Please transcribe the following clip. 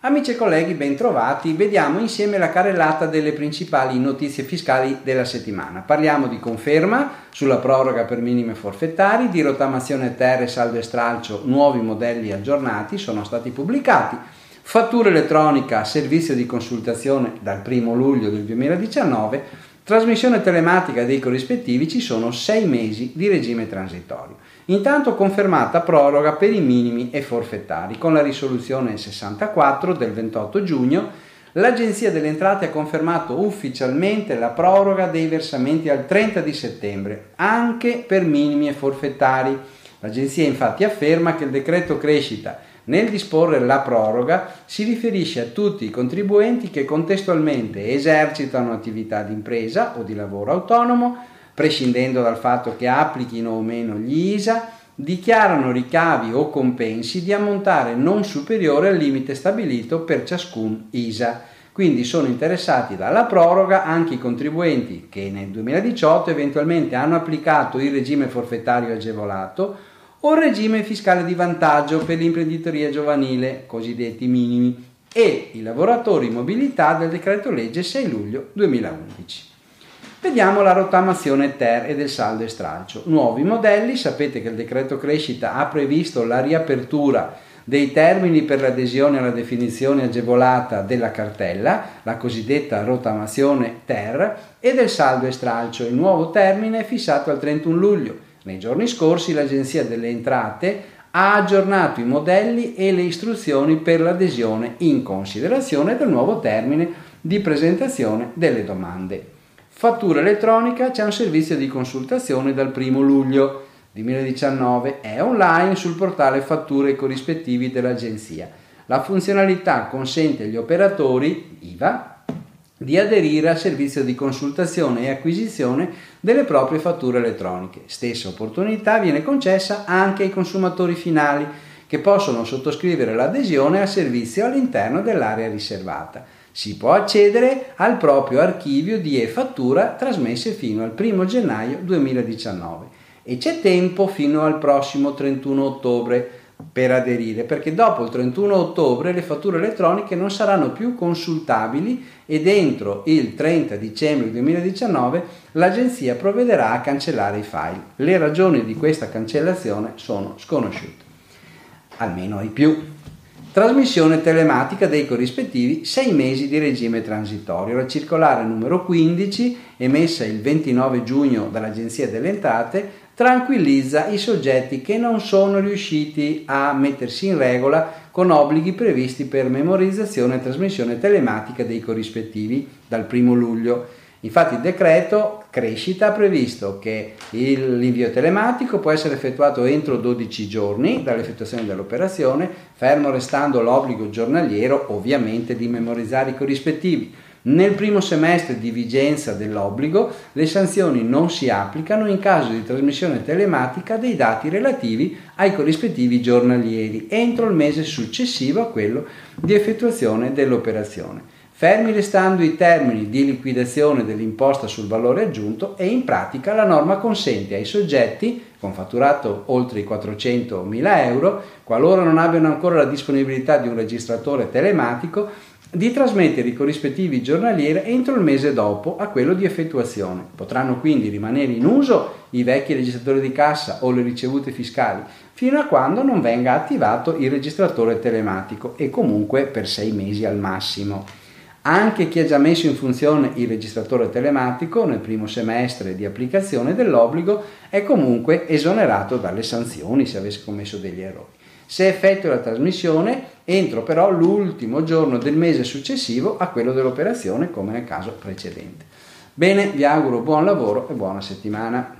Amici e colleghi, bentrovati. Vediamo insieme la carrellata delle principali notizie fiscali della settimana. Parliamo di conferma sulla proroga per minime forfettari, di rottamazione terre, saldo e stralcio, nuovi modelli aggiornati sono stati pubblicati, fattura elettronica, servizio di consultazione dal 1 luglio del 2019, trasmissione telematica dei corrispettivi, ci sono sei mesi di regime transitorio. Intanto confermata proroga per i minimi e forfettari. Con la risoluzione 64 del 28 giugno, l'Agenzia delle Entrate ha confermato ufficialmente la proroga dei versamenti al 30 di settembre, anche per minimi e forfettari. L'Agenzia infatti afferma che il decreto crescita nel disporre la proroga si riferisce a tutti i contribuenti che contestualmente esercitano attività di impresa o di lavoro autonomo, prescindendo dal fatto che applichino o meno gli ISA, dichiarano ricavi o compensi di ammontare non superiore al limite stabilito per ciascun ISA. Quindi sono interessati dalla proroga anche i contribuenti che nel 2018 eventualmente hanno applicato il regime forfettario agevolato il regime fiscale di vantaggio per l'imprenditoria giovanile, cosiddetti minimi, e i lavoratori in mobilità del decreto legge 6 luglio 2011. Vediamo la rottamazione ter e del saldo e stralcio. Nuovi modelli, sapete che il decreto crescita ha previsto la riapertura dei termini per l'adesione alla definizione agevolata della cartella, la cosiddetta rottamazione ter, e del saldo e stralcio. Il nuovo termine è fissato al 31 luglio. Nei giorni scorsi l'Agenzia delle Entrate ha aggiornato i modelli e le istruzioni per l'adesione in considerazione del nuovo termine di presentazione delle domande. Fattura elettronica c'è un servizio di consultazione dal 1 luglio 2019, è online sul portale fatture corrispettivi dell'agenzia. La funzionalità consente agli operatori IVA di aderire al servizio di consultazione e acquisizione delle proprie fatture elettroniche. Stessa opportunità viene concessa anche ai consumatori finali che possono sottoscrivere l'adesione al servizio all'interno dell'area riservata si può accedere al proprio archivio di e-fattura trasmesse fino al 1 gennaio 2019 e c'è tempo fino al prossimo 31 ottobre per aderire perché dopo il 31 ottobre le fatture elettroniche non saranno più consultabili e dentro il 30 dicembre 2019 l'agenzia provvederà a cancellare i file. Le ragioni di questa cancellazione sono sconosciute, almeno ai più. Trasmissione telematica dei corrispettivi 6 mesi di regime transitorio. La circolare numero 15, emessa il 29 giugno dall'Agenzia delle Entrate, tranquillizza i soggetti che non sono riusciti a mettersi in regola con obblighi previsti per memorizzazione e trasmissione telematica dei corrispettivi dal 1 luglio. Infatti il decreto crescita ha previsto che l'invio telematico può essere effettuato entro 12 giorni dall'effettuazione dell'operazione, fermo restando l'obbligo giornaliero ovviamente di memorizzare i corrispettivi. Nel primo semestre di vigenza dell'obbligo le sanzioni non si applicano in caso di trasmissione telematica dei dati relativi ai corrispettivi giornalieri entro il mese successivo a quello di effettuazione dell'operazione. Fermi restando i termini di liquidazione dell'imposta sul valore aggiunto e in pratica la norma consente ai soggetti con fatturato oltre i 400.000 euro, qualora non abbiano ancora la disponibilità di un registratore telematico, di trasmettere i corrispettivi giornalieri entro il mese dopo a quello di effettuazione. Potranno quindi rimanere in uso i vecchi registratori di cassa o le ricevute fiscali fino a quando non venga attivato il registratore telematico e comunque per sei mesi al massimo. Anche chi ha già messo in funzione il registratore telematico nel primo semestre di applicazione dell'obbligo è comunque esonerato dalle sanzioni se avesse commesso degli errori. Se effettua la trasmissione entro però l'ultimo giorno del mese successivo a quello dell'operazione come nel caso precedente. Bene, vi auguro buon lavoro e buona settimana.